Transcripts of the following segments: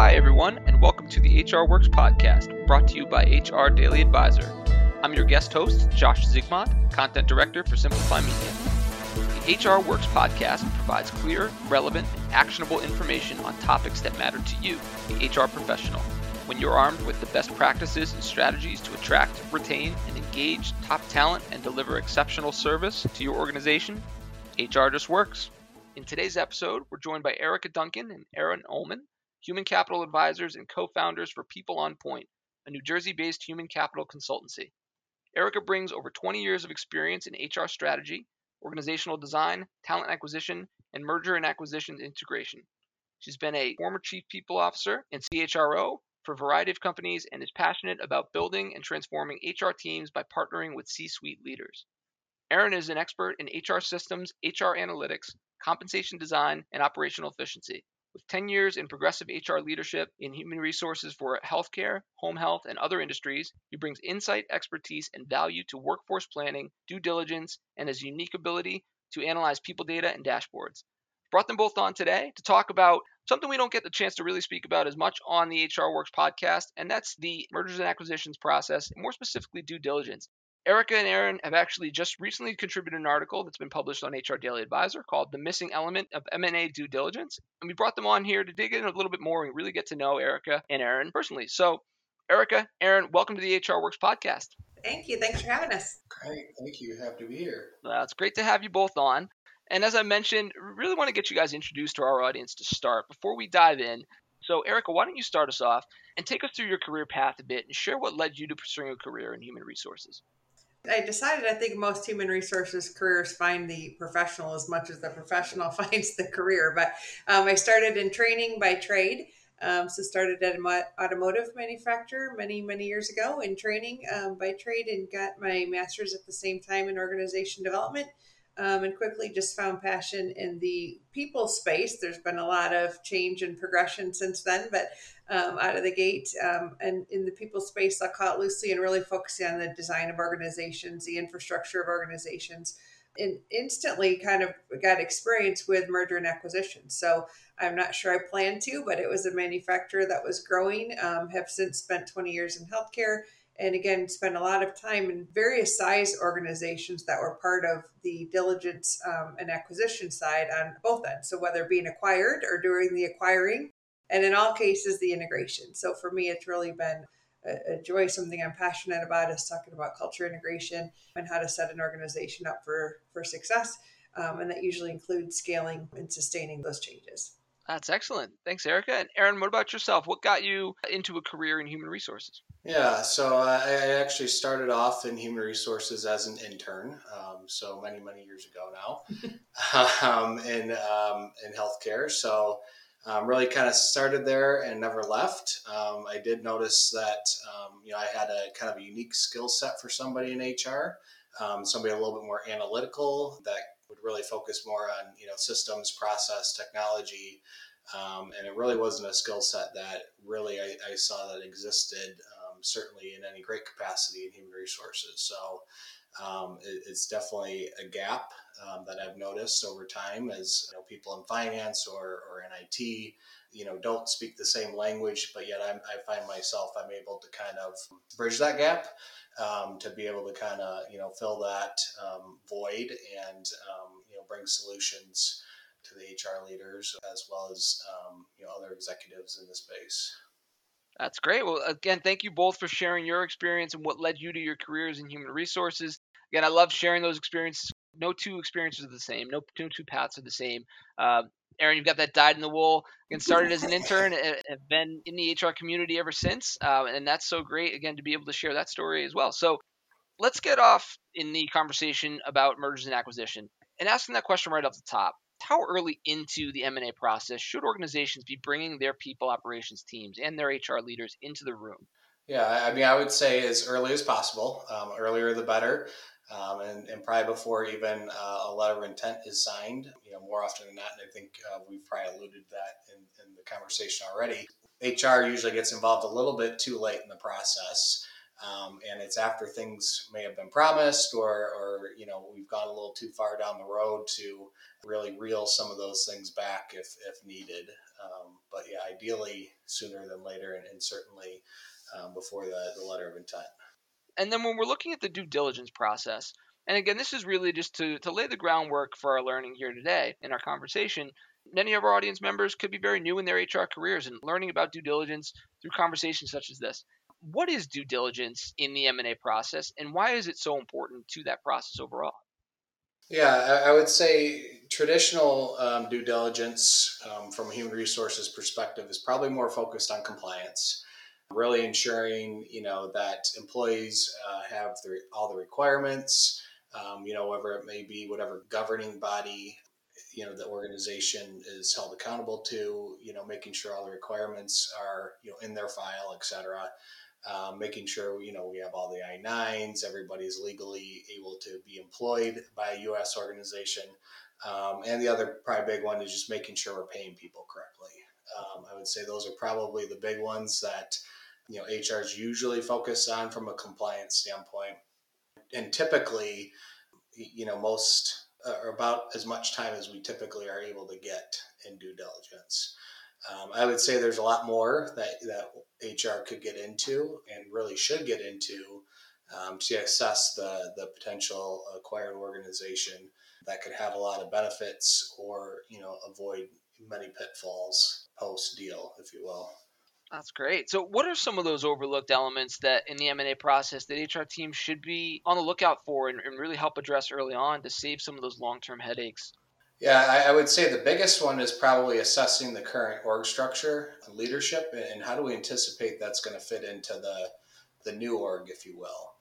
Hi, everyone, and welcome to the HR Works podcast, brought to you by HR Daily Advisor. I'm your guest host, Josh Zigmond, Content Director for Simplify Media. The HR Works podcast provides clear, relevant, and actionable information on topics that matter to you, the HR professional. When you're armed with the best practices and strategies to attract, retain, and engage top talent and deliver exceptional service to your organization, HR just works. In today's episode, we're joined by Erica Duncan and Aaron Ullman, human capital advisors and co founders for People on Point, a New Jersey based human capital consultancy. Erica brings over 20 years of experience in HR strategy, organizational design, talent acquisition, and merger and acquisition integration. She's been a former chief people officer and CHRO for a variety of companies and is passionate about building and transforming HR teams by partnering with C suite leaders. Aaron is an expert in HR systems, HR analytics, compensation design, and operational efficiency. With 10 years in progressive HR leadership in human resources for healthcare, home health, and other industries, he brings insight, expertise, and value to workforce planning, due diligence, and his unique ability to analyze people data and dashboards. Brought them both on today to talk about something we don't get the chance to really speak about as much on the HR Works podcast, and that's the mergers and acquisitions process, more specifically due diligence. Erica and Aaron have actually just recently contributed an article that's been published on HR Daily Advisor called "The Missing Element of M&A Due Diligence," and we brought them on here to dig in a little bit more and really get to know Erica and Aaron personally. So, Erica, Aaron, welcome to the HR Works podcast. Thank you. Thanks for having us. Great. Thank you. Happy to be here. Uh, it's great to have you both on. And as I mentioned, really want to get you guys introduced to our audience to start. Before we dive in, so Erica, why don't you start us off and take us through your career path a bit and share what led you to pursuing a career in human resources? I decided I think most human resources careers find the professional as much as the professional finds the career. But um, I started in training by trade. Um, so started at an automotive manufacturer many many years ago in training um, by trade and got my master's at the same time in organization development um, and quickly just found passion in the people space. There's been a lot of change and progression since then, but um, out of the gate um, and in the people space, call it loosely and really focusing on the design of organizations, the infrastructure of organizations. And instantly kind of got experience with merger and acquisition. So I'm not sure I planned to, but it was a manufacturer that was growing. Um, have since spent 20 years in healthcare and again spent a lot of time in various size organizations that were part of the diligence um, and acquisition side on both ends. So whether being acquired or during the acquiring and in all cases the integration. So for me it's really been a, a joy something i'm passionate about is talking about culture integration and how to set an organization up for for success um, and that usually includes scaling and sustaining those changes that's excellent. Thanks, Erica. And Aaron, what about yourself? What got you into a career in human resources? Yeah, so I actually started off in human resources as an intern, um, so many many years ago now, um, in um, in healthcare. So um, really kind of started there and never left. Um, I did notice that um, you know I had a kind of a unique skill set for somebody in HR, somebody a little bit more analytical that would really focus more on you know systems, process, technology, um, and it really wasn't a skill set that really I, I saw that existed um, certainly in any great capacity in human resources. So um, it, it's definitely a gap um, that I've noticed over time as you know, people in finance or, or in IT, you know, don't speak the same language, but yet I'm, i find myself I'm able to kind of bridge that gap um, to be able to kind of you know fill that um, void and um, you know bring solutions to the HR leaders as well as um, you know other executives in the space. That's great. Well, again, thank you both for sharing your experience and what led you to your careers in human resources. Again, I love sharing those experiences. No two experiences are the same. No two paths are the same. Uh, Aaron, you've got that dyed in the wool. Again, started as an intern, and have been in the HR community ever since, uh, and that's so great. Again, to be able to share that story as well. So, let's get off in the conversation about mergers and acquisition, and asking that question right off the top. How early into the M&A process should organizations be bringing their people operations teams and their HR leaders into the room? Yeah, I mean, I would say as early as possible. Um, earlier the better um, and, and, probably before even uh, a letter of intent is signed. You know, more often than not, and I think uh, we've probably alluded to that in, in, the conversation already. HR usually gets involved a little bit too late in the process. Um, and it's after things may have been promised or, or, you know, we've gone a little too far down the road to really reel some of those things back if, if needed. Um, but yeah, ideally sooner than later, and, and certainly um, before the, the letter of intent. And then when we're looking at the due diligence process, and again, this is really just to, to lay the groundwork for our learning here today in our conversation. Many of our audience members could be very new in their HR careers and learning about due diligence through conversations such as this. What is due diligence in the M&A process and why is it so important to that process overall? Yeah, I would say traditional um, due diligence um, from a human resources perspective is probably more focused on compliance really ensuring you know that employees uh, have the, all the requirements um, you know whatever it may be whatever governing body you know the organization is held accountable to you know making sure all the requirements are you know in their file etc um, making sure you know we have all the i9s everybody's legally able to be employed by a us organization. Um, and the other probably big one is just making sure we're paying people correctly. Um, i would say those are probably the big ones that you know HR is usually focused on from a compliance standpoint, and typically, you know, most uh, or about as much time as we typically are able to get in due diligence. Um, I would say there's a lot more that that HR could get into and really should get into um, to assess the the potential acquired organization that could have a lot of benefits or you know avoid many pitfalls post deal, if you will. That's great. So, what are some of those overlooked elements that in the M&A process that HR teams should be on the lookout for and, and really help address early on to save some of those long-term headaches? Yeah, I, I, would say the biggest one is probably assessing the current org structure and leadership, and how do we anticipate that's going to fit into the the new org, if you will.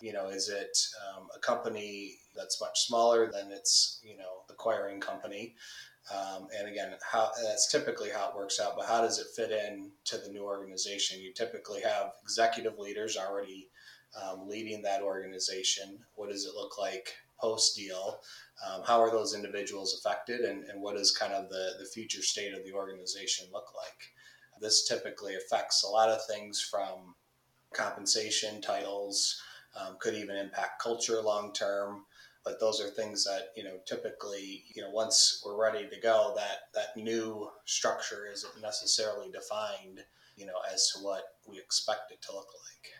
You know, is it um, a company that's much smaller than its you know acquiring company? Um, and again, how that's typically how it works out. But how does it fit in to the new organization? You typically have executive leaders already um, leading that organization. What does it look like post deal? Um, how are those individuals affected, and, and what does kind of the, the future state of the organization look like? This typically affects a lot of things from compensation, titles, um, could even impact culture long term but those are things that you know typically you know once we're ready to go that that new structure isn't necessarily defined you know as to what we expect it to look like.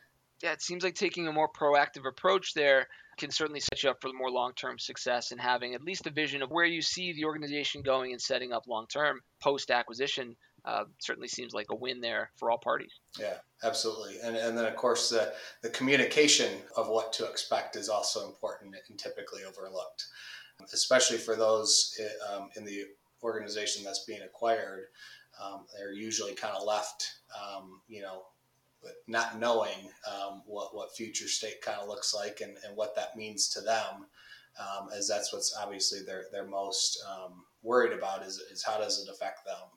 Yeah it seems like taking a more proactive approach there can certainly set you up for more long-term success and having at least a vision of where you see the organization going and setting up long-term post acquisition uh, certainly seems like a win there for all parties. Yeah, absolutely. And, and then, of course, the, the communication of what to expect is also important and typically overlooked, especially for those um, in the organization that's being acquired. Um, they're usually kind of left, um, you know, not knowing um, what, what future state kind of looks like and, and what that means to them. Um, as that's what's obviously they're, they're most um, worried about is, is how does it affect them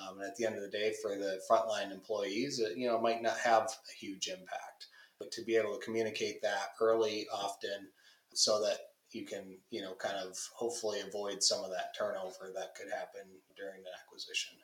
um, and at the end of the day, for the frontline employees, it, you know, might not have a huge impact. But to be able to communicate that early, often, so that you can, you know, kind of hopefully avoid some of that turnover that could happen during an acquisition.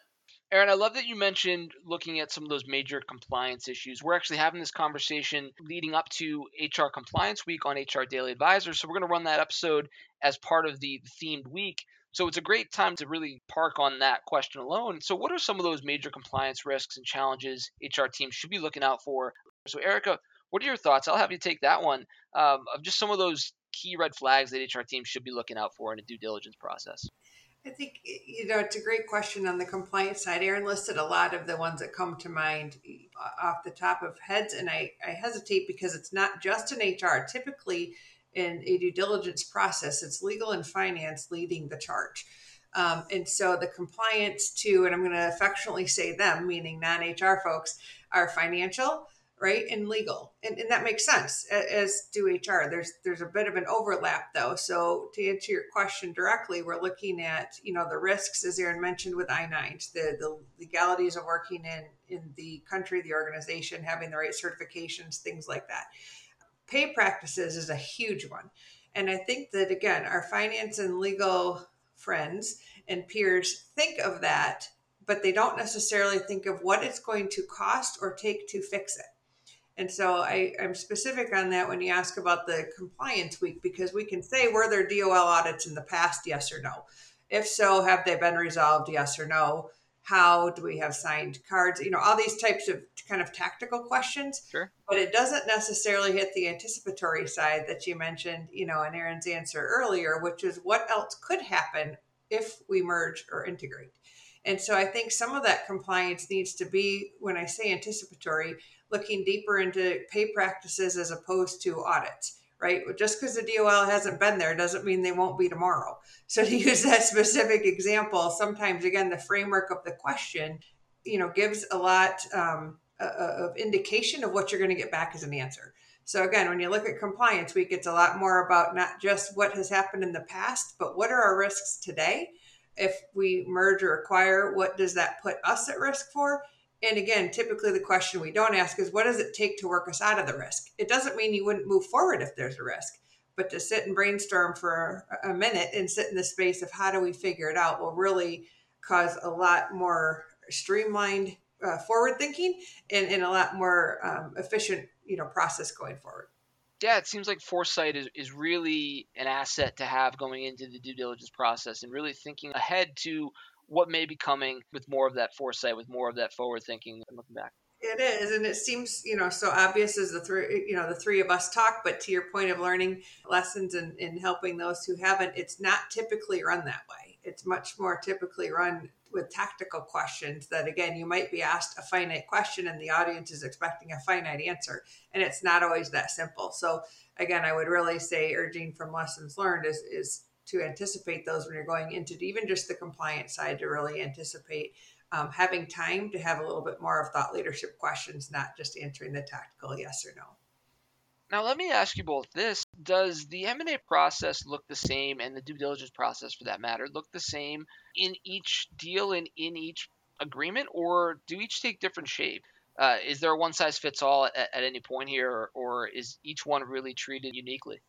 Aaron, I love that you mentioned looking at some of those major compliance issues. We're actually having this conversation leading up to HR Compliance Week on HR Daily Advisor. So we're going to run that episode as part of the themed week. So it's a great time to really park on that question alone. So, what are some of those major compliance risks and challenges HR teams should be looking out for? So, Erica, what are your thoughts? I'll have you take that one um, of just some of those key red flags that HR teams should be looking out for in a due diligence process. I think you know it's a great question on the compliance side. Aaron listed a lot of the ones that come to mind off the top of heads, and I, I hesitate because it's not just in HR. Typically, in a due diligence process, it's legal and finance leading the charge. Um, and so the compliance to, and I'm going to affectionately say them, meaning non HR folks, are financial, right, and legal, and, and that makes sense as do HR. There's there's a bit of an overlap though. So to answer your question directly, we're looking at you know the risks, as Aaron mentioned, with I-9s, the the legalities of working in in the country, the organization, having the right certifications, things like that pay practices is a huge one. And I think that, again, our finance and legal friends and peers think of that, but they don't necessarily think of what it's going to cost or take to fix it. And so I, am specific on that when you ask about the compliance week, because we can say, were there DOL audits in the past? Yes or no. If so, have they been resolved? Yes or no how do we have signed cards you know all these types of kind of tactical questions. Sure. But it doesn't necessarily hit the anticipatory side that you mentioned you know in aaron's answer earlier which is what else could happen if we merge or integrate. And so i think some of that compliance needs to be when i say anticipatory looking deeper into pay practices as opposed to audits right? Just because the DOL hasn't been there doesn't mean they won't be tomorrow. So to use that specific example, sometimes again the framework of the question, you know, gives a lot um, of indication of what you're going to get back as an answer. So again, when you look at compliance week, it's a lot more about not just what has happened in the past, but what are our risks today? If we merge or acquire, what does that put us at risk for? And again, typically the question we don't ask is what does it take to work us out of the risk? It doesn't mean you wouldn't move forward if there's a risk, but to sit and brainstorm for a minute and sit in the space of how do we figure it out will really cause a lot more streamlined uh, forward thinking and, and a lot more um, efficient you know process going forward yeah, it seems like foresight is, is really an asset to have going into the due diligence process and really thinking ahead to what may be coming with more of that foresight, with more of that forward thinking and looking back. It is, and it seems you know so obvious as the three you know the three of us talk. But to your point of learning lessons and, and helping those who haven't, it's not typically run that way. It's much more typically run with tactical questions that again you might be asked a finite question and the audience is expecting a finite answer and it's not always that simple so again i would really say urging from lessons learned is is to anticipate those when you're going into even just the compliance side to really anticipate um, having time to have a little bit more of thought leadership questions, not just answering the tactical yes or no. Now, let me ask you both this. Does the M&A process look the same and the due diligence process for that matter look the same in each deal and in each agreement or do each take different shape? Uh, is there a one size fits all at, at any point here or, or is each one really treated uniquely?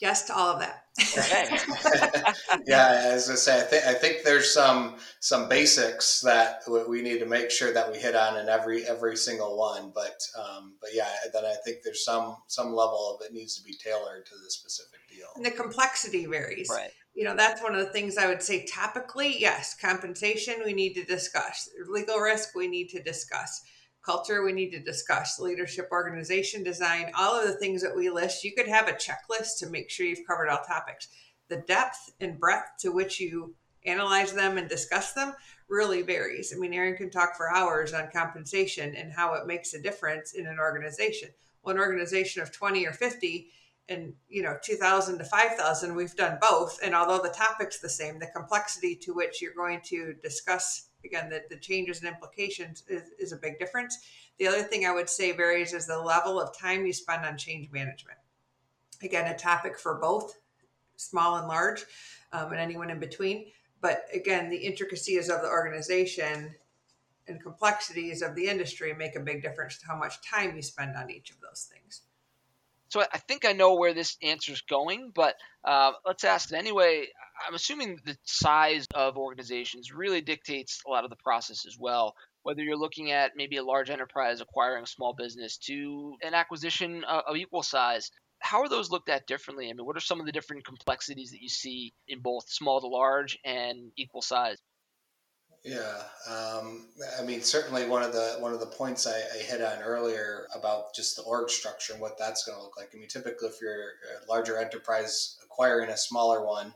Yes to all of that. yeah, as I say, I think I think there's some some basics that we need to make sure that we hit on in every every single one. But um, but yeah, then I think there's some some level of it needs to be tailored to the specific deal. And the complexity varies. Right. You know, that's one of the things I would say topically, yes, compensation we need to discuss. Legal risk we need to discuss culture we need to discuss leadership organization design all of the things that we list. You could have a checklist to make sure you've covered all topics. The depth and breadth to which you analyze them and discuss them really varies. I mean aaron can talk for hours on compensation and how it makes a difference in an organization. An organization of 20 or 50 and you know 2000 to 5000 we've done both. And although the topic's the same the complexity to which you're going to discuss again, the, the changes and implications is, is a big difference. The other thing I would say varies is the level of time you spend on change management. Again, a topic for both small and large, um, and anyone in between. But again, the intricacies of the organization and complexities of the industry make a big difference to how much time you spend on each of those things. So I think I know where this answer is going, but uh, let's ask it anyway. I'm assuming the size of organizations really dictates a lot of the process as well. Whether you're looking at maybe a large enterprise acquiring a small business to an acquisition of equal size, how are those looked at differently? I mean, what are some of the different complexities that you see in both small to large and equal size? Yeah, um, I mean, certainly one of the one of the points I, I, hit on earlier about just the org structure and what that's going to look like. I mean, typically, if you're a larger enterprise acquiring a smaller one,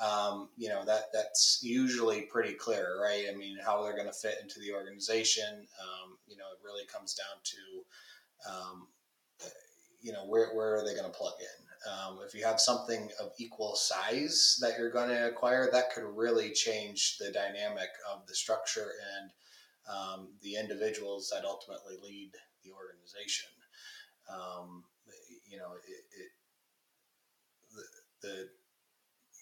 um, you know that that's usually pretty clear, right? I mean, how they're going to fit into the organization. Um, you know, it really comes down to, um, you know, where where are they going to plug in? Um, if you have something of equal size that you're going to acquire, that could really change the dynamic of the structure and um, the individuals that ultimately lead the organization. Um, you know, it, it, the, the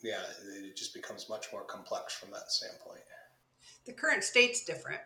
yeah, it just becomes much more complex from that standpoint. The current state's different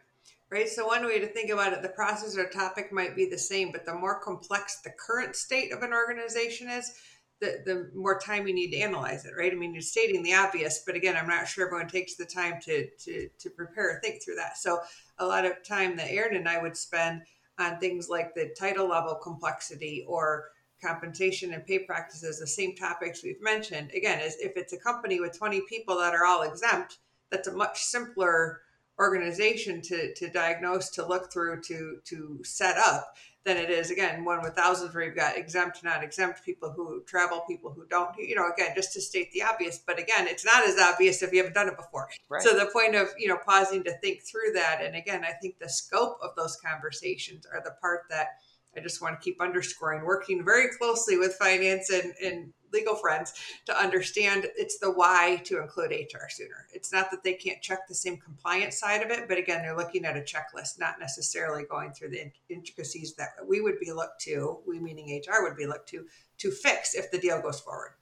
right? So one way to think about it, the process or topic might be the same, but the more complex the current state of an organization is, the, the more time you need to analyze it, right? I mean, you're stating the obvious, but again, I'm not sure everyone takes the time to, to, to prepare or think through that. So a lot of time that Aaron and I would spend on things like the title level complexity or compensation and pay practices, the same topics we've mentioned. Again, is if it's a company with 20 people that are all exempt, that's a much simpler organization to to diagnose, to look through, to to set up than it is again one with thousands where you've got exempt, not exempt people who travel, people who don't. You know, again, just to state the obvious, but again, it's not as obvious if you haven't done it before. Right. So the point of you know pausing to think through that, and again, I think the scope of those conversations are the part that I just want to keep underscoring, working very closely with finance and, and legal friends to understand it's the why to include HR sooner. It's not that they can't check the same compliance side of it, but again, they're looking at a checklist, not necessarily going through the intricacies that we would be looked to, we meaning HR would be looked to, to fix if the deal goes forward.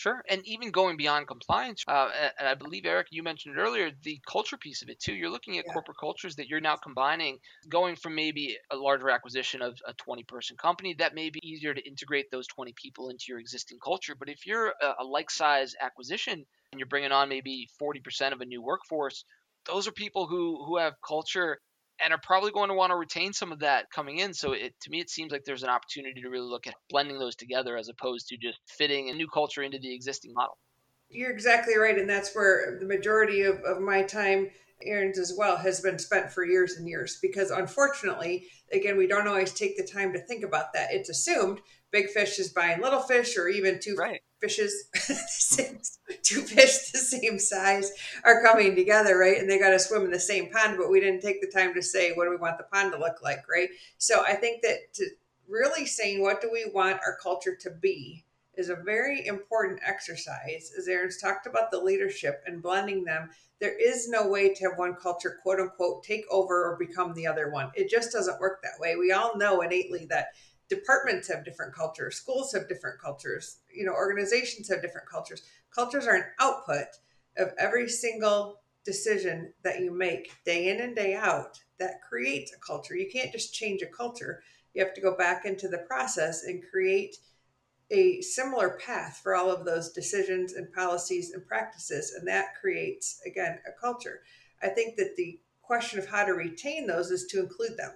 Sure. And even going beyond compliance, uh, and I believe, Eric, you mentioned it earlier, the culture piece of it too. You're looking at yeah. corporate cultures that you're now combining, going from maybe a larger acquisition of a 20 person company, that may be easier to integrate those 20 people into your existing culture. But if you're a, a like size acquisition and you're bringing on maybe 40% of a new workforce, those are people who, who have culture and are probably going to want to retain some of that coming in. So it, to me, it seems like there's an opportunity to really look at blending those together as opposed to just fitting a new culture into the existing model. You're exactly right. And that's where the majority of, of my time Aaron's as well has been spent for years and years because unfortunately again we don't always take the time to think about that it's assumed big fish is buying little fish or even two right. Fishes two fish the same size are coming together right? And they got to swim in the same pond but we didn't take the time to say what do we want the pond to look like right? So i think that to really saying what do we want our culture to be is a very important exercise. As aaron's talked about the leadership and blending them there is no way to have one culture quote unquote take over or become the other one. It just doesn't work that way. We all know innately that departments have different cultures schools have different cultures you know organizations have different cultures. Cultures are an output of every single decision that you make day in and day out that creates a culture. You can't just change a culture. You have to go back into the process and create a similar path for all of those decisions and policies and practices and that creates again a culture. I think that the question of how to retain those is to include them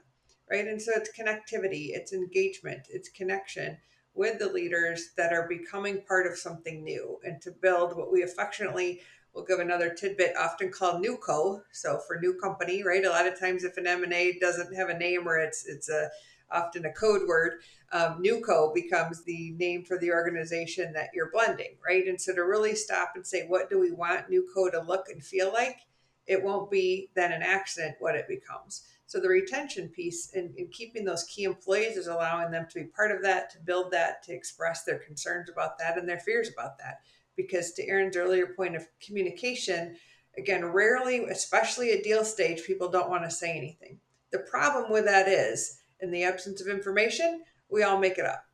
right? And so it's connectivity, it's engagement, it's connection with the leaders that are becoming part of something new. And to build what we affectionately will give another tidbit often called new co so for new company right a lot of times if an m&a doesn't have a name or it's it's a often a code word um, co becomes the name for the organization that you're blending right? And so to really stop and say what do we want new co to look and feel like? It won't be then an accident what it becomes so the retention piece and, keeping those key employees is allowing them to be part of that, to build that, to express their concerns about that and their fears about that. Because to Aaron's earlier point of communication, again, rarely, especially at deal stage, people don't want to say anything. The problem with that is, in the absence of information, we all make it up.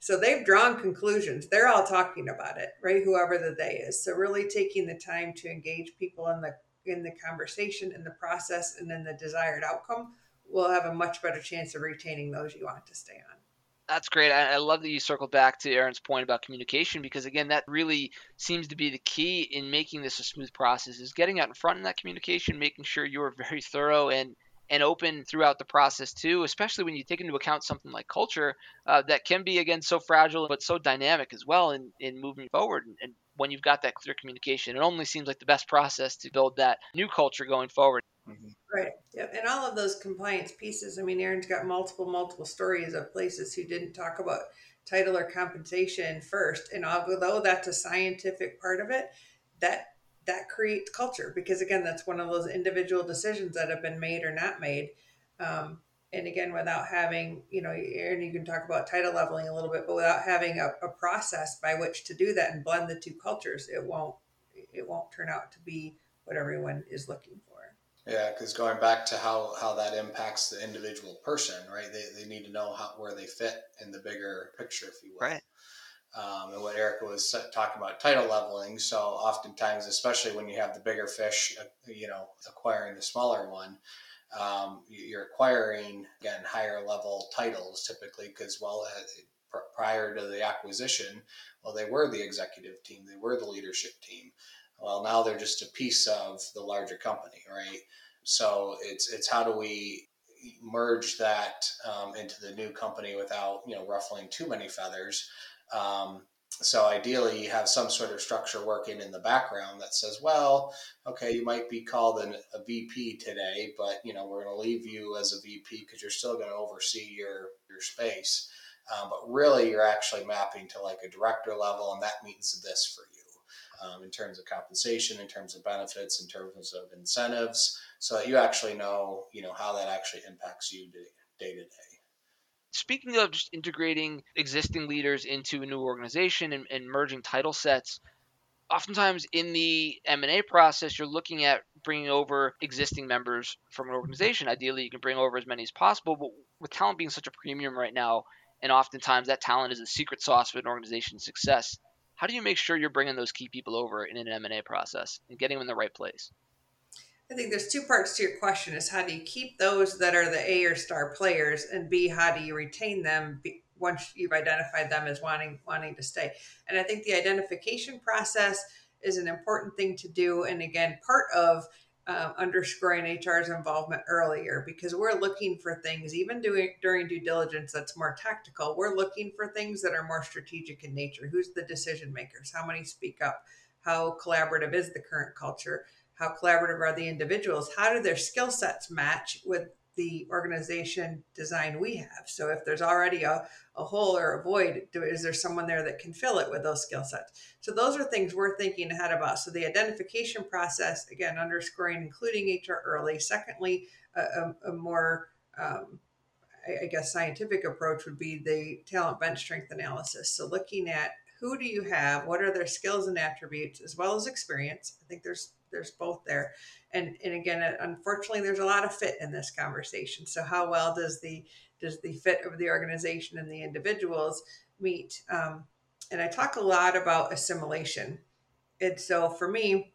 So they've drawn conclusions. They're all talking about it, right? Whoever the they is. So really taking the time to engage people in the in the conversation, in the process, and then the desired outcome, we'll have a much better chance of retaining those you want to stay on. That's great. I, love that you circled back to Aaron's point about communication because again, that really seems to be the key in making this a smooth process. Is getting out in front in that communication, making sure you're very thorough and and open throughout the process too, especially when you take into account something like culture uh, that can be again so fragile but so dynamic as well in, in moving forward. And, and when you've got that clear communication, it only seems like the best process to build that new culture going forward. Mm-hmm. Right. Yep. And all of those compliance pieces. I mean, Aaron's got multiple, multiple stories of places who didn't talk about title or compensation first. And although that's a scientific part of it, that that creates culture because again that's one of those individual decisions that have been made or not made um, and again without having you know and you can talk about title leveling a little bit but without having a, a process by which to do that and blend the two cultures it won't it won't turn out to be what everyone is looking for. Yeah because going back to how how that impacts the individual person right? They, they need to know how where they fit in the bigger picture if you will. Right. Um, and what Erica was talking about title leveling. So oftentimes, especially when you have the bigger fish, uh, you know, acquiring the smaller one, um, you're acquiring again higher level titles typically because well. Uh, prior to the acquisition, well, they were the executive team, they were the leadership team. Well, now they're just a piece of the larger company, right? So it's it's how do we merge that um, into the new company without you know ruffling too many feathers um, so ideally, you have some sort of structure working in the background that says, well, okay, you might be called an, a VP today, but you know we're going to leave you as a VP because you're still going to oversee your your space. Um, but really, you're actually mapping to like a director level, and that means this for you um, in terms of compensation, in terms of benefits, in terms of incentives, so that you actually know, you know, how that actually impacts you day to day speaking of just integrating existing leaders into a new organization and, and merging title sets oftentimes in the m&a process you're looking at bringing over existing members from an organization. Ideally you can bring over as many as possible but with talent being such a premium right now and oftentimes that talent is the secret sauce of an organization's success how do you make sure you're bringing those key people over in an m&a process and getting them in the right place I think there's two parts to your question: is how do you keep those that are the A or star players, and B, how do you retain them once you've identified them as wanting wanting to stay? And I think the identification process is an important thing to do, and again, part of uh, underscoring HR's involvement earlier because we're looking for things, even doing during due diligence that's more tactical. We're looking for things that are more strategic in nature. Who's the decision makers? How many speak up? How collaborative is the current culture? How collaborative are the individuals? How do their skill sets match with the organization design we have? So if there's already a, a hole or a void is there someone there that can fill it with those skill sets? So those are things we're thinking ahead about so the identification process again underscoring including hr early. Secondly a, a, a more um, I guess scientific approach would be the talent bench strength analysis. So looking at who do you have? What are their skills and attributes as well as experience? I think there's there's both there. And and again unfortunately there's a lot of fit in this conversation. So how well does the does the fit of the organization and the individuals meet? Um, and i talk a lot about assimilation. And so for me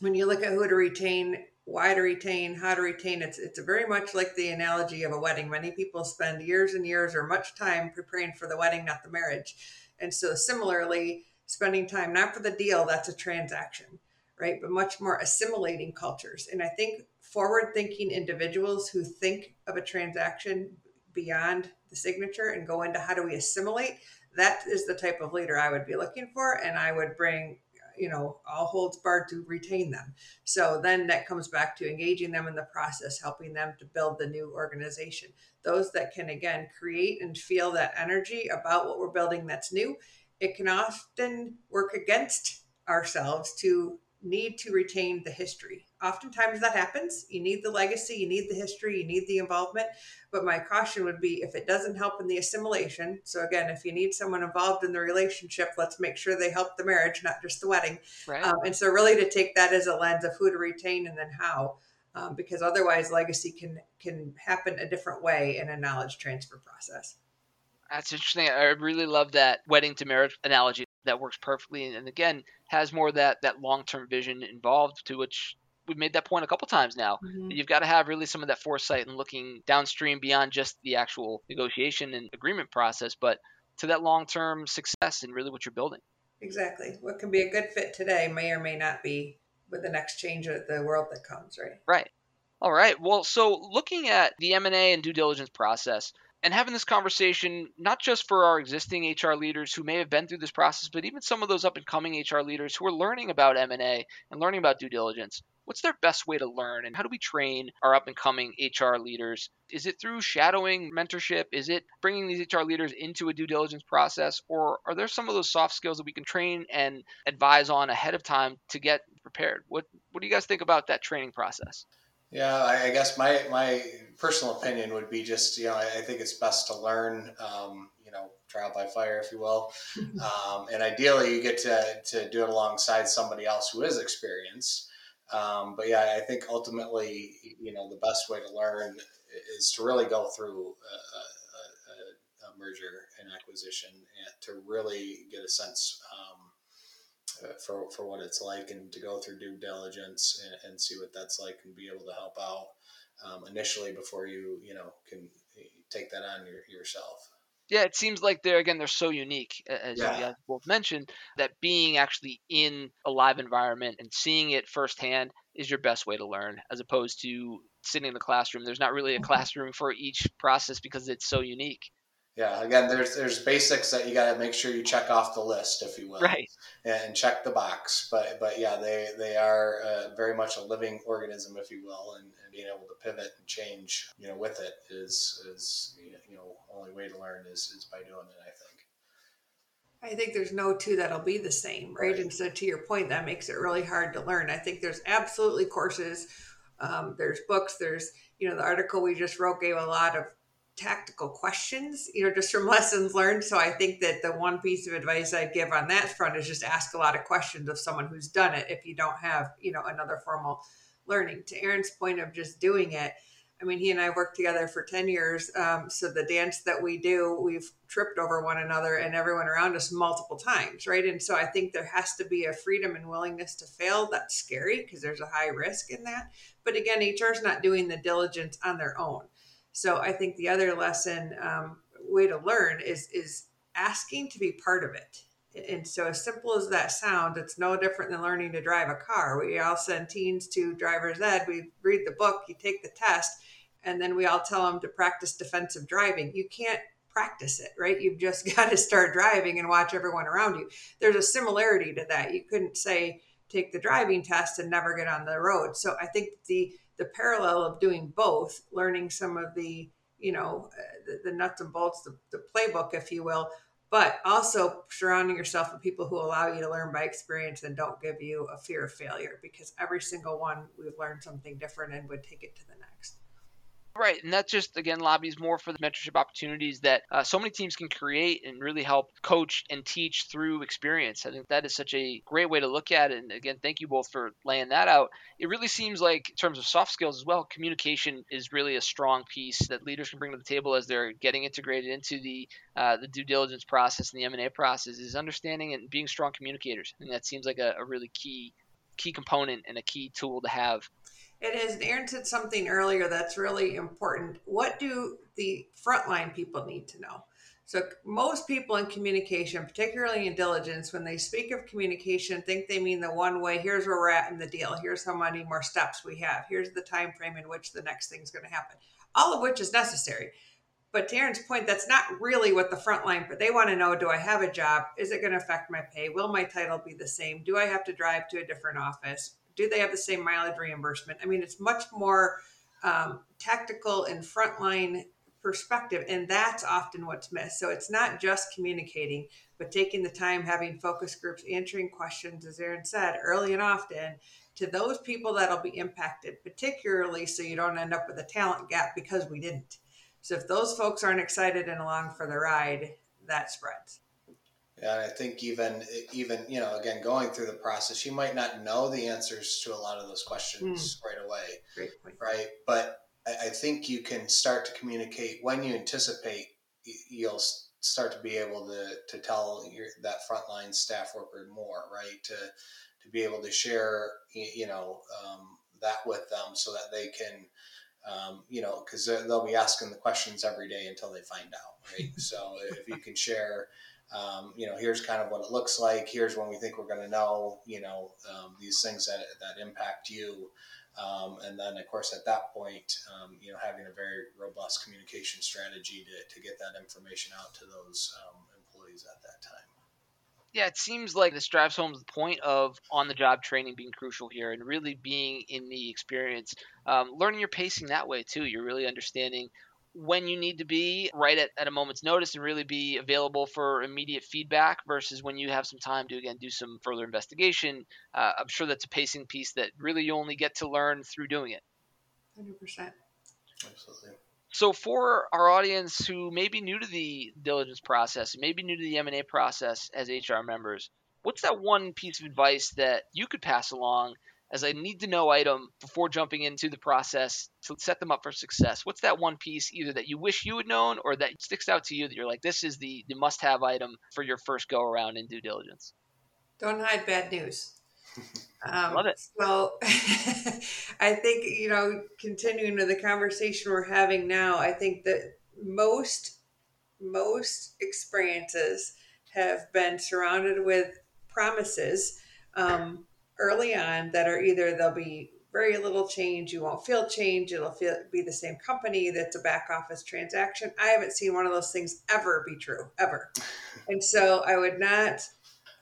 when you look at who to retain why to retain how to retain it's it's very much like the analogy of a wedding. Many people spend years and years or much time preparing for the wedding not the marriage and so similarly spending time not for the deal that's a transaction right? But much more assimilating cultures. And I think forward thinking individuals who think of a transaction beyond the signature and go into how do we assimilate, that is the type of leader I would be looking for. And I would bring, you know, all holds barred to retain them. So then that comes back to engaging them in the process, helping them to build the new organization. Those that can, again, create and feel that energy about what we're building that's new. It can often work against ourselves to need to retain the history. Oftentimes that happens. You need the legacy, you need the history, you need the involvement. But my caution would be if it doesn't help in the assimilation. So, again, if you need someone involved in the relationship, let's make sure they help the marriage, not just the wedding. Right. Um, and so, really, to take that as a lens of who to retain and then how. Um, because otherwise, legacy can can happen a different way in a knowledge transfer process. That's interesting. I really love that wedding to marriage analogy that works perfectly and again has more that that long-term vision involved to which we've made that point a couple times now mm-hmm. you've got to have really some of that foresight and looking downstream beyond just the actual negotiation and agreement process but to that long-term success and really what you're building exactly what can be a good fit today may or may not be with the next change of the world that comes right right all right well so looking at the m&a and due diligence process and having this conversation not just for our existing HR leaders who may have been through this process, but even some of those up and coming HR leaders who are learning about M&A and learning about due diligence. What's their best way to learn and how do we train our up and coming HR leaders? Is it through shadowing mentorship? Is it bringing these HR leaders into a due diligence process or are there some of those soft skills that we can train and advise on ahead of time to get prepared? What what do you guys think about that training process? Yeah, I, guess my my personal opinion would be just you know I, I think it's best to learn um, you know trial by fire if you will, um, and ideally you get to to do it alongside somebody else who is experienced. Um, but yeah, I think ultimately you know the best way to learn is to really go through a, a, a merger and acquisition and to really get a sense. Um, uh, for, for what it's like and to go through due diligence and, and see what that's like and be able to help out um, initially before you you know can take that on your, yourself yeah it seems like they're again they're so unique as yeah. you guys both mentioned that being actually in a live environment and seeing it firsthand is your best way to learn as opposed to sitting in the classroom there's not really a mm-hmm. classroom for each process because it's so unique yeah again there's there's basics that you got to make sure you check off the list if you will right and check the box but but yeah they they are uh, very much a living organism if you will and, and, being able to pivot and change you know with it is is you know only way to learn is is by doing it i think I think there's no two that'll be the same, right? right? And so, to your point, that makes it really hard to learn. I think there's absolutely courses, um, there's books, there's, you know, the article we just wrote gave a lot of tactical questions, you know, just from lessons learned. So I think that the one piece of advice I'd give on that front is just ask a lot of questions of someone who's done it if you don't have, you know, another formal learning. To Aaron's point of just doing it, I mean, he and I worked together for 10 years. Um, so the dance that we do, we've tripped over one another and everyone around us multiple times, right? And so I think there has to be a freedom and willingness to fail. That's scary because there's a high risk in that. But again, HR is not doing the diligence on their own. So I think the other lesson um, way to learn is is asking to be part of it. And so, as simple as that sounds, it's no different than learning to drive a car. We all send teens to driver's ed. We read the book, you take the test, and then we all tell them to practice defensive driving. You can't practice it, right? You've just got to start driving and watch everyone around you. There's a similarity to that. You couldn't say take the driving test and never get on the road. So I think the the parallel of doing both, learning some of the, you know, the, the nuts and bolts, the, the playbook, if you will, but also surrounding yourself with people who allow you to learn by experience and don't give you a fear of failure because every single one we've learned something different and would take it to the next. Right, and that just again lobbies more for the mentorship opportunities that uh, so many teams can create and really help coach and teach through experience. I think that is such a great way to look at it. And again, thank you both for laying that out. It really seems like, in terms of soft skills as well, communication is really a strong piece that leaders can bring to the table as they're getting integrated into the uh, the due diligence process and the M and A process. Is understanding and being strong communicators, and that seems like a, a really key key component and a key tool to have it is. Aaron said something earlier that's really important. What do the frontline people need to know? So, most people in communication, particularly in diligence, when they speak of communication, think they mean the one way. Here's where we're at in the deal. Here's how many more steps we have. Here's the time frame in which the next thing's going to happen. All of which is necessary. But to Aaron's point, that's not really what the frontline. But they want to know: Do I have a job? Is it going to affect my pay? Will my title be the same? Do I have to drive to a different office? Do they have the same mileage reimbursement? I mean, it's much more um, tactical and frontline perspective, and that's often what's missed. So it's not just communicating, but taking the time, having focus groups, answering questions, as Aaron said, early and often to those people that'll be impacted, particularly so you don't end up with a talent gap because we didn't. So if those folks aren't excited and along for the ride, that spreads. Yeah, and I think even even you know again going through the process, you might not know the answers to a lot of those questions mm. right away, right? But I, I think you can start to communicate when you anticipate. You'll start to be able to to tell your that frontline staff worker more, right? To to be able to share you know um, that with them so that they can. Um, you know, because they'll be asking the questions every day until they find out, right? so if you can share, um, you know, here's kind of what it looks like. Here's when we think we're going to know, you know, um, these things that, that impact you. Um, and then, of course, at that point, um, you know, having a very robust communication strategy to, to get that information out to those um, employees at that time. Yeah, it seems like this drives home the point of on the job training being crucial here and really being in the experience. Um, learning your pacing that way, too. You're really understanding when you need to be right at, at a moment's notice and really be available for immediate feedback versus when you have some time to again do some further investigation. Uh, i'm sure that's a pacing piece that really you only get to learn through doing it. 100% absolutely. So for our audience who may be new to the diligence process maybe new to the m&a process as hr members what's that one piece of advice that you could pass along as a need to know item before jumping into the process to set them up for success? What's that one piece either that you wish you had known or that sticks out to you that you're like, this is the, the must have item for your first go around in due diligence? Don't hide bad news. Um, Love it. So I think, you know, continuing to the conversation we're having now, I think that most, most experiences have been surrounded with promises um, early on that are either they'll be very little change. You won't feel change. It'll feel, be the same company that's a back office transaction. I haven't seen one of those things ever be true, ever. and so I would not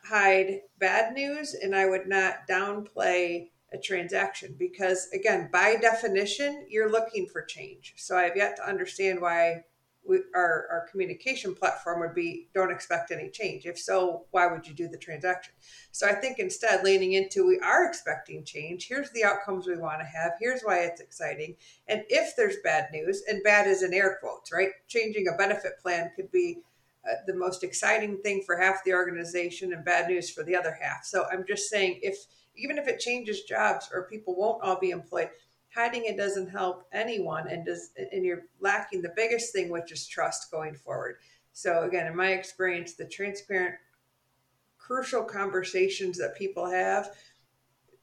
hide bad news and I would not downplay a transaction because, again, by definition, you're looking for change. So I have yet to understand why we, our, our communication platform would be don't expect any change. If so, why would you do the transaction? So I think instead leaning into we are expecting change. Here's the outcomes we want to have. Here's why it's exciting. And if there's bad news, and bad is in air quotes, right? Changing a benefit plan could be uh, the most exciting thing for half the organization and bad news for the other half. So I'm just saying if even if it changes jobs or people won't all be employed, hiding it doesn't help anyone and does and you're lacking the biggest thing which is trust going forward. So again in my experience the transparent crucial conversations that people have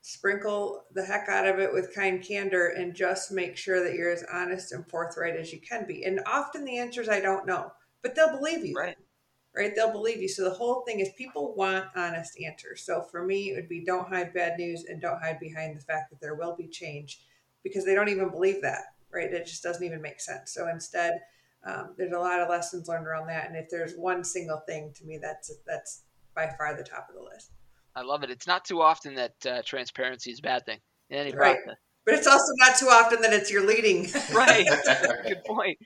sprinkle the heck out of it with kind candor and just make sure that you're as honest and forthright as you can be. And often the answer is i don't know but they'll believe you. Right. Right? They'll believe you. So the whole thing is people want honest answers. So for me it would be don't hide bad news and don't hide behind the fact that there will be change because they don't even believe that, right? It just doesn't even make sense. So instead, um, there's a lot of lessons learned around that. And if there's one single thing to me, that's that's by far the top of the list. I love it. It's not too often that uh, transparency is a bad thing in any right. process. But it's also not too often that it's your leading. right. Good point.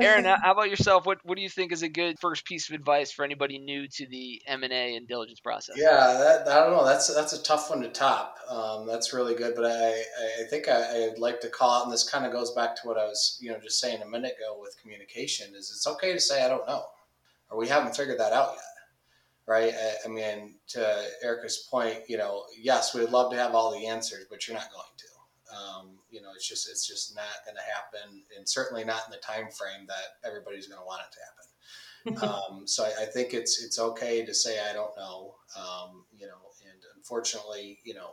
Aaron, how about yourself? What what do you think is a good first piece of advice for anybody new to the M and A and diligence process? Yeah, that, I don't know. That's that's a tough one to top. Um, that's really good, but I I think I, would like to call out, and this kind of goes back to what I was you know just saying a minute ago with communication. Is it's okay to say I don't know, or we haven't figured that out yet right? I, mean, to Erica's point, you know, yes, we'd love to have all the answers, but you're not going to. Um, you know, it's just it's just not going to happen, and certainly not in the time frame that everybody's going to want it to happen. um, so I, I, think it's it's okay to say I don't know. Um, you know, and unfortunately, you know,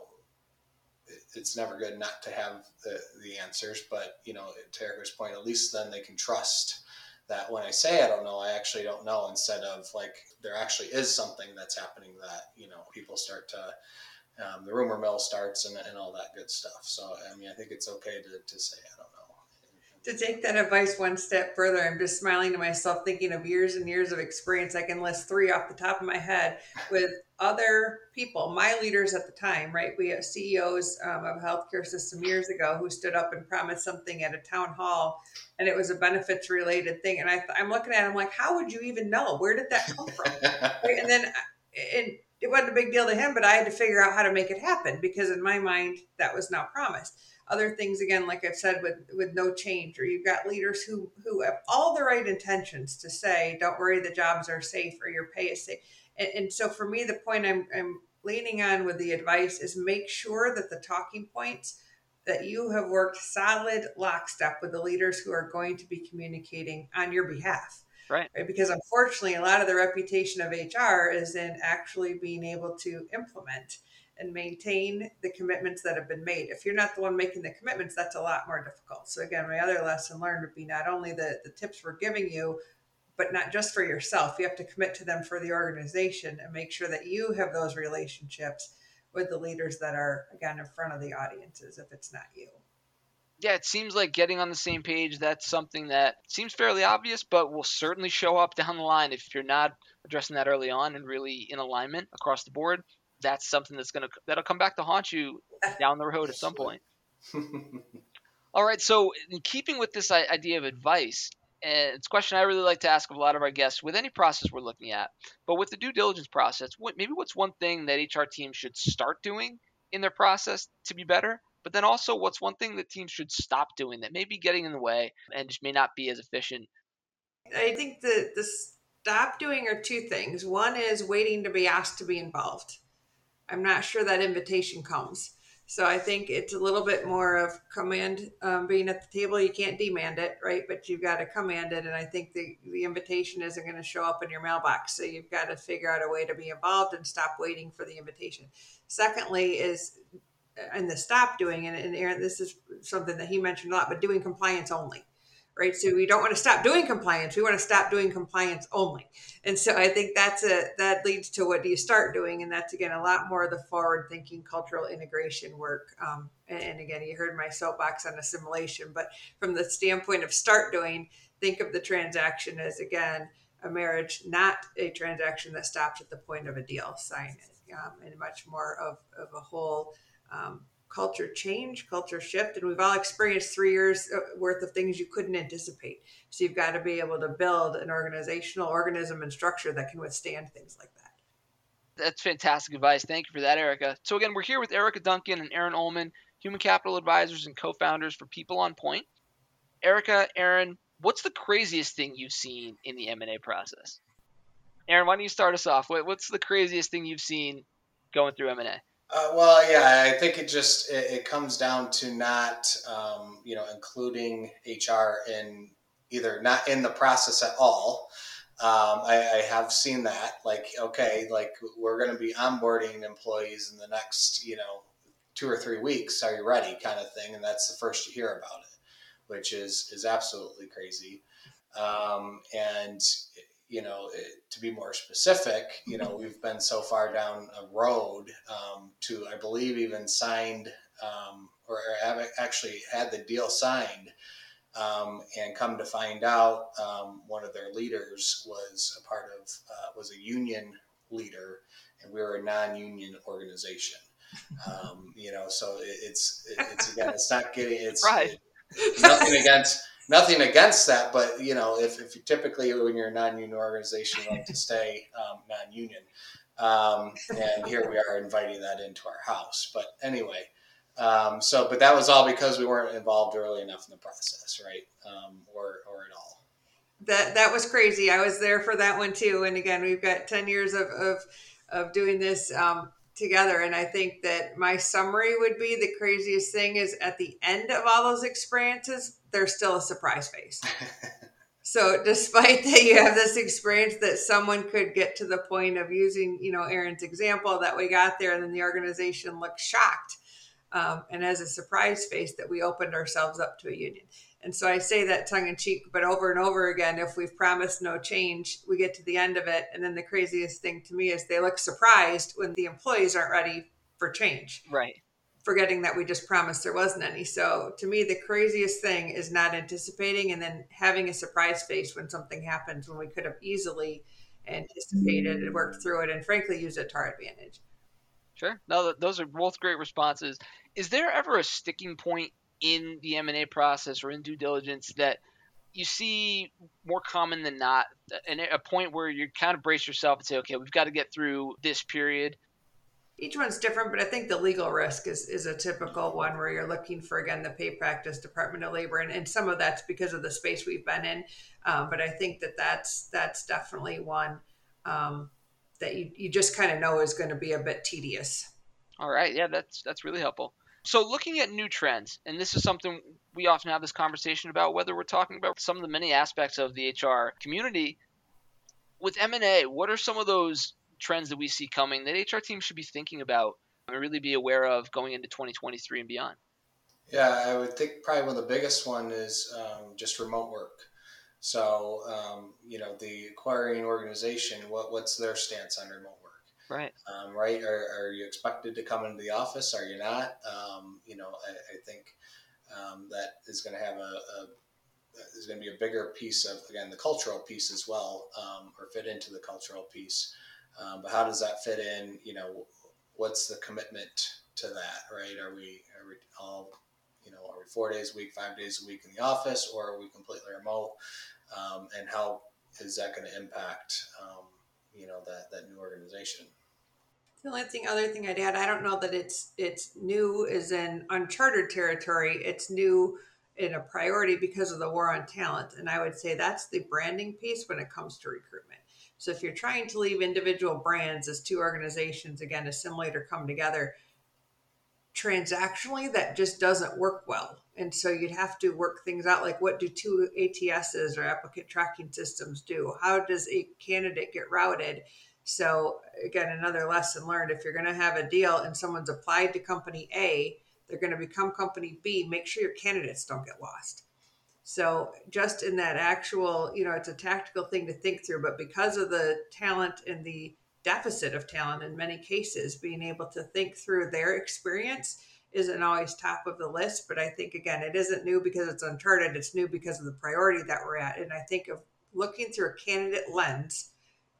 it, it's never good not to have the the answers. But you know, to Erica's point, at least then they can trust that when I say I don't know, I actually don't know. Instead of like there actually is something that's happening that you know people start to um, the rumor mill starts and, and all that good stuff. So, I mean, I think it's okay to, to say, I don't know. To take that advice one step further, I'm just smiling to myself, thinking of years and years of experience. I can list three off the top of my head with other people, my leaders at the time, right? We have CEOs um, of a healthcare system years ago who stood up and promised something at a town hall, and it was a benefits related thing. And I, am looking at, it, I'm like, how would you even know? Where did that come from? right? And then, and it wasn't a big deal to him, but I had to figure out how to make it happen because in my mind that was now promised. Other things, again, like I've said, with with no change, or you've got leaders who who have all the right intentions to say, "Don't worry, the jobs are safe or your pay is safe." And, and so, for me, the point I'm, I'm leaning on with the advice is make sure that the talking points that you have worked solid lockstep with the leaders who are going to be communicating on your behalf Right. right. Because unfortunately, a lot of the reputation of HR is in actually being able to implement and maintain the commitments that have been made. If you're not the one making the commitments, that's a lot more difficult. So again, my other lesson learned would be not only the, the tips we're giving you, but not just for yourself. You have to commit to them for the organization and make sure that you have those relationships with the leaders that are again in front of the audiences if it's not you yeah, it seems like getting on the same page, that's something that seems fairly obvious, but will certainly show up down the line if you're not addressing that early on and really in alignment across the board. That's something that's gonna that'll come back to haunt you down the road at some point. All right, so in keeping with this idea of advice, and it's a question I really like to ask of a lot of our guests with any process we're looking at, but with the due diligence process, maybe what's one thing that HR teams should start doing in their process to be better? But then also, what's one thing that teams should stop doing that may be getting in the way and just may not be as efficient? I think the the stop doing are two things. One is waiting to be asked to be involved. I'm not sure that invitation comes. So I think it's a little bit more of command um, being at the table. You can't demand it, right? But you've got to command it. And I think the, the invitation isn't going to show up in your mailbox. So you've got to figure out a way to be involved and stop waiting for the invitation. Secondly, is and the stop doing and, and Aaron, this is something that he mentioned a lot, but doing compliance only. Right. So we don't want to stop doing compliance. We want to stop doing compliance only. And so I think that's a that leads to what do you start doing? And that's again a lot more of the forward thinking cultural integration work um, and, and again, you heard my soapbox on assimilation, but from the standpoint of start doing, think of the transaction as again a marriage, not a transaction that stops at the point of a deal signing, um, and much more of, of a whole um, culture change, culture shift. And we've all experienced three years uh, worth of things you couldn't anticipate. So you've got to be able to build an organizational organism and structure that can withstand things like that. That's fantastic advice. Thank you for that, Erica. So, again, we're here with Erica Duncan and Aaron Ullman, human capital advisors and co founders for People on Point. Erica, Aaron, what's the craziest thing you've seen in the M&A process? Aaron, why don't you start us off? What's the craziest thing you've seen going through M&A? Uh, well, yeah, I think it just it, it comes down to not um, you know including HR in either not in the process at all. Um, I, I, have seen that like okay, like we're going to be onboarding employees in the next you know two or three weeks. Are you ready? Kind of thing, and that's the first you hear about it, which is is absolutely crazy. Um, and you know, to be more specific, you know, we've been so far down a road um, to, I believe, even signed um, or have actually had the deal signed, um, and come to find out, um, one of their leaders was a part of uh, was a union leader, and we were a non-union organization. Um, you know, so it, it's it, it's again, it's not getting it's right. It, nothing against nothing against that, but you know, if, if you typically when you're a non-union organization, you like to stay um, non-union, um, and here we are inviting that into our house. But anyway, um, so but that was all because we weren't involved early enough in the process, right? Um, or or at all. That that was crazy. I was there for that one too. And again, we've got ten years of of, of doing this um, together. And I think that my summary would be the craziest thing is at the end of all those experiences, there's still a surprise face. so despite that you have this experience that someone could get to the point of using, you know, Aaron's example that we got there and then the organization looked shocked. Um, and as a surprise face that we opened ourselves up to a union. And so I say that tongue in cheek, but over and over again, if we've promised no change, we get to the end of it. And then the craziest thing to me is they look surprised when the employees aren't ready for change. Right. Forgetting that we just promised there wasn't any. So to me, the craziest thing is not anticipating and then having a surprise face when something happens when we could have easily anticipated and worked through it and frankly used it to our advantage. Sure. No, those are both great responses. Is there ever a sticking point in the M&A process or in due diligence that you see more common than not and a point where you kind of brace yourself and say okay we've got to get through this period. Each one's different but i think the legal risk is, is a typical one where you're looking for again the pay practice department of labor and, and some of that's because of the space we've been in. Um, but i think that that's that's definitely one um, that you, you just kind of know is going to be a bit tedious. All right. Yeah that's that's really helpful so, looking at new trends, and this is something we often have this conversation about, whether we're talking about some of the many aspects of the HR community. With M&A, what are some of those trends that we see coming that HR teams should be thinking about and really be aware of going into 2023 and beyond? Yeah, I would think probably one of the biggest one is um, just remote work. So, um, you know, the acquiring organization, what, what's their stance on remote Right. Um, right. Are, are you expected to come into the office? Are you not? Um, you know, I, I think um, that is going to have a, a is going to be a bigger piece of again the cultural piece as well, um, or fit into the cultural piece. Um, but how does that fit in? You know, what's the commitment to that? Right? Are we are we all you know are we four days a week, five days a week in the office, or are we completely remote? Um, and how is that going to impact you know that that new organization? The only thing, other thing I'd add, I don't know that it's it's new is in uncharted territory. It's new in a priority because of the war on talent, and I would say that's the branding piece when it comes to recruitment. So if you're trying to leave individual brands as two organizations again assimilate or come together, transactionally that just doesn't work well, and so you'd have to work things out. Like what do two ATSs or applicant tracking systems do? How does a candidate get routed? So again, another lesson learned: if you're going to have a deal and someone's applied to company A, they're going to become company B. Make sure your candidates don't get lost. So just in that actual, you know, it's a tactical thing to think through, but because of the talent and the deficit of talent in many cases, being able to think through their experience isn't always top of the list. But I think, again, it isn't new because it's uncharted. It's new because of the priority that we're at. And I think of looking through a candidate lens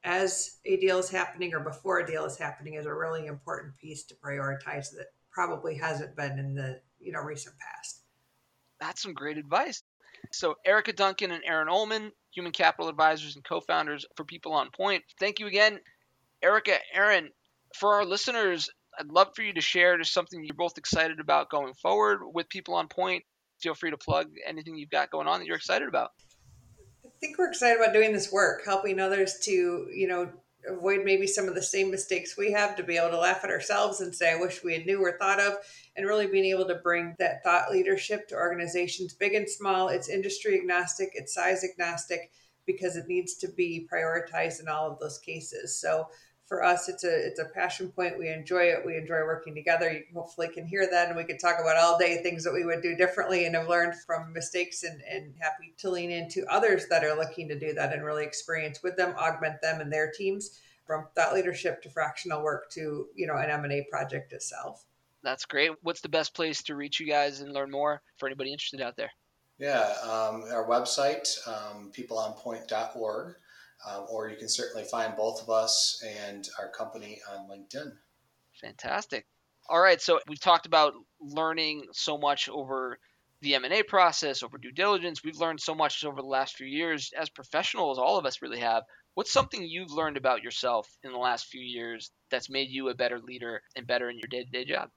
as a deal is happening or before a deal is happening is a really important piece to prioritize that probably hasn't been in the you know recent past. That's some great advice. So Erica Duncan and Aaron Ullman, human capital advisors and co-founders for People on Point. Thank you again, Erica, Aaron. For our listeners, I'd love for you to share just something you're both excited about going forward with People on Point. Feel free to plug anything you've got going on that you're excited about. Think we're excited about doing this work, helping others to, you know, avoid maybe some of the same mistakes we have to be able to laugh at ourselves and say, I wish we had knew or thought of, and really being able to bring that thought leadership to organizations, big and small. It's industry agnostic, it's size agnostic, because it needs to be prioritized in all of those cases. So for us it's a it's a passion point. We enjoy it. We enjoy working together. You hopefully can hear that and we could talk about all day things that we would do differently and have learned from mistakes and, and happy to lean into others that are looking to do that and really experience with them augment them and their teams from thought leadership to fractional work to you know an m&a project itself. That's great. What's the best place to reach you guys and learn more for anybody interested out there? Yeah um, our website um, peopleonpoint.org um, or you can certainly find both of us and our company on LinkedIn. Fantastic. All right, so we've talked about learning so much over the M&A process, over due diligence. We've learned so much over the last few years as professionals, all of us really have. What's something you've learned about yourself in the last few years that's made you a better leader and better in your day-to-day job?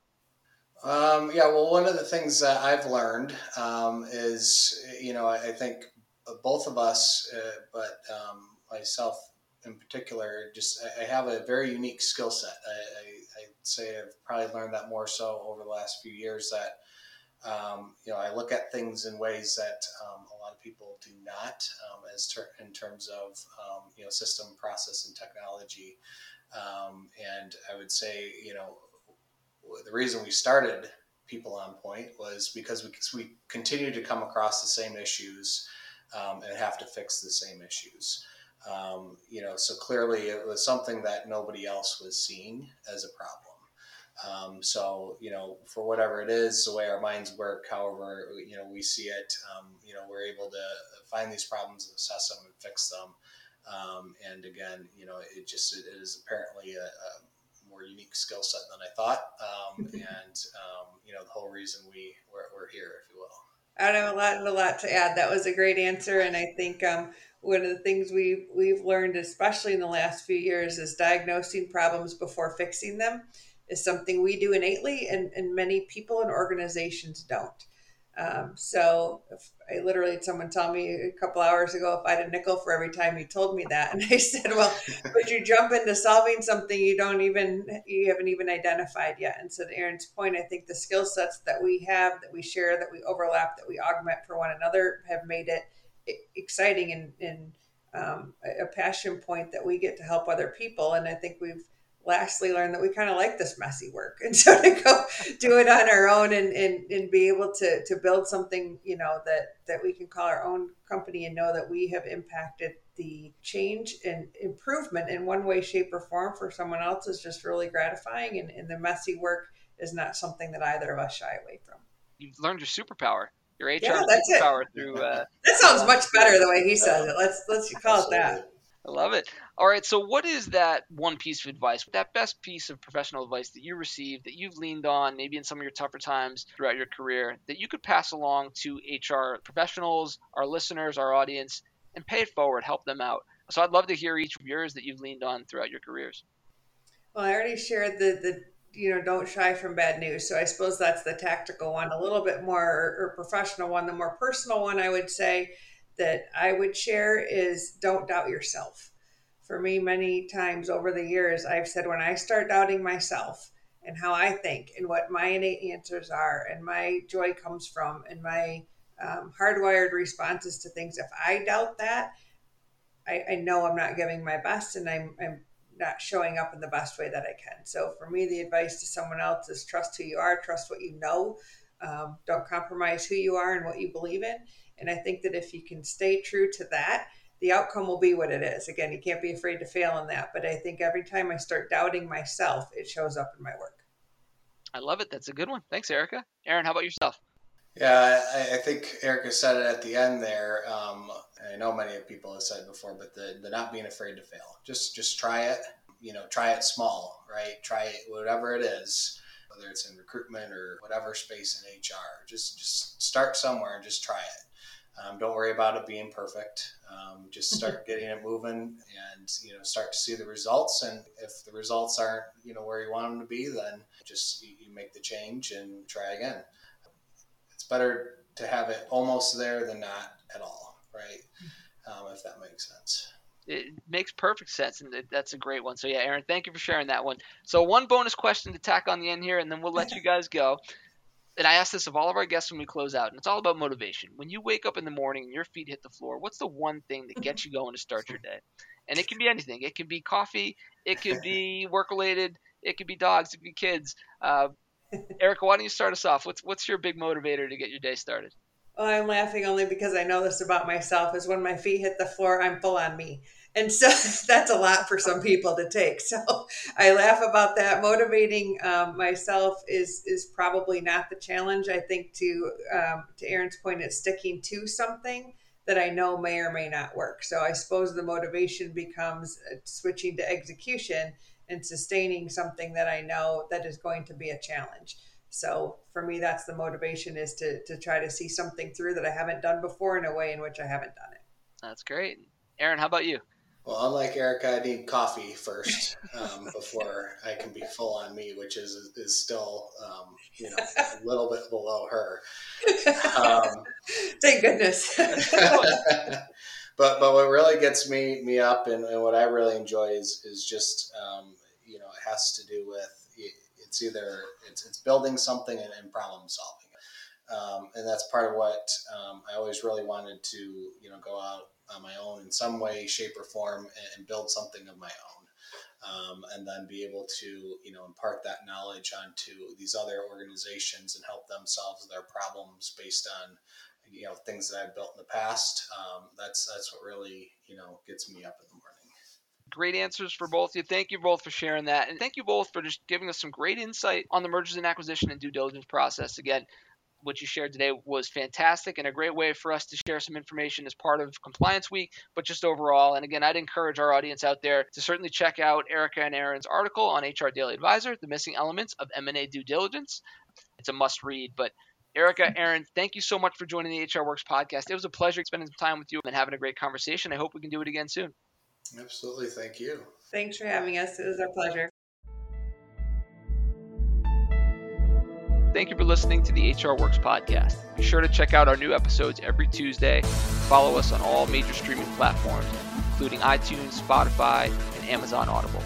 Um, yeah, well, one of the things that I've learned um, is, you know, I, think both of us, uh, but um, myself in particular, just I have a very unique skill set. I, I, would say I've probably learned that more so over the last few years. That um, you know, I look at things in ways that um, a lot of people do not, um, as ter- in terms of um, you know system, process, and technology. Um, and I would say, you know, the reason we started People on Point was because we we continue to come across the same issues um, and have to fix the same issues. Um, you know, so clearly it was something that nobody else was seeing as a problem. Um, so, you know, for whatever it is, the way our minds work, however, you know, we see it, um, you know, we're able to find these problems and assess them and fix them. Um, and again, you know, it just it is apparently a, a more unique skill set than I thought. Um, and, um, you know, the whole reason we, we're, we're here, if you will. I don't have a lot, a lot to add. That was a great answer. And I think um, one of the things we've we've learned, especially in the last few years, is diagnosing problems before fixing them is something we do innately, and, and many people and organizations don't. Um, so I literally had someone tell me a couple hours ago if I had a nickel for every time you told me that, and I said, "Well, would you jump into solving something you don't even you haven't even identified yet?" And so to Aaron's point, I think the skill sets that we have, that we share, that we overlap, that we augment for one another, have made it exciting and, and um, a passion point that we get to help other people. And I think we've lastly learned that we kind of like this messy work. And so to go do it on our own and, and, and be able to, to build something, you know, that, that we can call our own company and know that we have impacted the change and improvement in one way, shape, or form for someone else is just really gratifying. And, and the messy work is not something that either of us shy away from. You've learned your superpower your HR yeah, that's power through. Uh, that sounds much better the way he says it. Let's let's call Absolutely. it that. I love it. All right, so what is that one piece of advice, that best piece of professional advice that you received, that you've leaned on, maybe in some of your tougher times throughout your career, that you could pass along to HR professionals, our listeners, our audience, and pay it forward, help them out? So I'd love to hear each of yours that you've leaned on throughout your careers. Well, I already shared the the you know, don't shy from bad news. So I suppose that's the tactical one, a little bit more or professional one. The more personal one I would say that I would share is don't doubt yourself. For me, many times over the years, I've said when I start doubting myself and how I think and what my innate answers are and my joy comes from and my um, hardwired responses to things, if I doubt that, I, I know I'm not giving my best and I'm, I'm not showing up in the best way that I can. So for me, the advice to someone else is trust who you are, trust what you know. Um, don't compromise who you are and what you believe in. And I think that if you can stay true to that, the outcome will be what it is. Again, you can't be afraid to fail in that. But I think every time I start doubting myself, it shows up in my work. I love it. That's a good one. Thanks, Erica. Aaron, how about yourself? Yeah, I, I think Erica said it at the end there. Um, I know many people have said before, but the, the not being afraid to fail. Just just try it. You know, try it small, right? Try it whatever it is, whether it's in recruitment or whatever space in HR. Just just start somewhere and just try it. Um, don't worry about it being perfect. Um, just start getting it moving, and you know, start to see the results. And if the results aren't, you know, where you want them to be, then just you, you make the change and try again. It's better to have it almost there than not at all, right? Um, if that makes sense. It makes perfect sense, and that's a great one. So yeah, Aaron, thank you for sharing that one. So one bonus question to tack on the end here, and then we'll let you guys go and I ask this of all of our guests when we close out, and it's all about motivation. When you wake up in the morning and your feet hit the floor, what's the one thing that gets you going to start your day? And it can be anything. It can be coffee. It could be work related. It could be dogs. It could be kids. Uh, Erica, why don't you start us off? What's what's your big motivator to get your day started? Well, I'm laughing only because I know this about myself. Is when my feet hit the floor, I'm full on me. And so that's a lot for some people to take. So i laugh about that. Motivating um, myself is is probably not the challenge. I think to um, to aaron's point it's sticking to something that i know may or may not work. So i suppose the motivation becomes uh, switching to execution and sustaining something that i know that is going to be a challenge so for me that's the motivation is to to try to see something through that i haven't done before in a way in which i haven't done it that's great aaron how about you well, unlike Erica, I need coffee first um, before I can be full on me, which is is still um, you know a little bit below her. Um, Thank goodness. but but what really gets me me up and, and what I really enjoy is is just um, you know it has to do with it's either it's, it's building something and, and problem solving. Um, and that's part of what um, I always really wanted to, you know, go out on my own in some way, shape, or form and, build something of my own. Um, and then be able to, you know, impart that knowledge onto these other organizations and help them solve their problems based on, you know, things that I've built in the past. Um, that's that's what really, you know, gets me up in great answers for both of you. Thank you both for sharing that. And thank you both for just giving us some great insight on the mergers and acquisition and due diligence process. Again, what you shared today was fantastic and a great way for us to share some information as part of Compliance Week, but just overall. And again, I'd encourage our audience out there to certainly check out Erica and Aaron's article on HR Daily Advisor, The Missing Elements of M&A Due Diligence. It's a must read, but Erica, Aaron, thank you so much for joining the HR Works podcast. It was a pleasure spending some time with you and having a great conversation. I hope we can do it again soon. Absolutely. Thank you. Thanks for having us. It was our pleasure. Thank you for listening to the HR Works podcast. Be sure to check out our new episodes every Tuesday. Follow us on all major streaming platforms, including iTunes, Spotify, and Amazon Audible.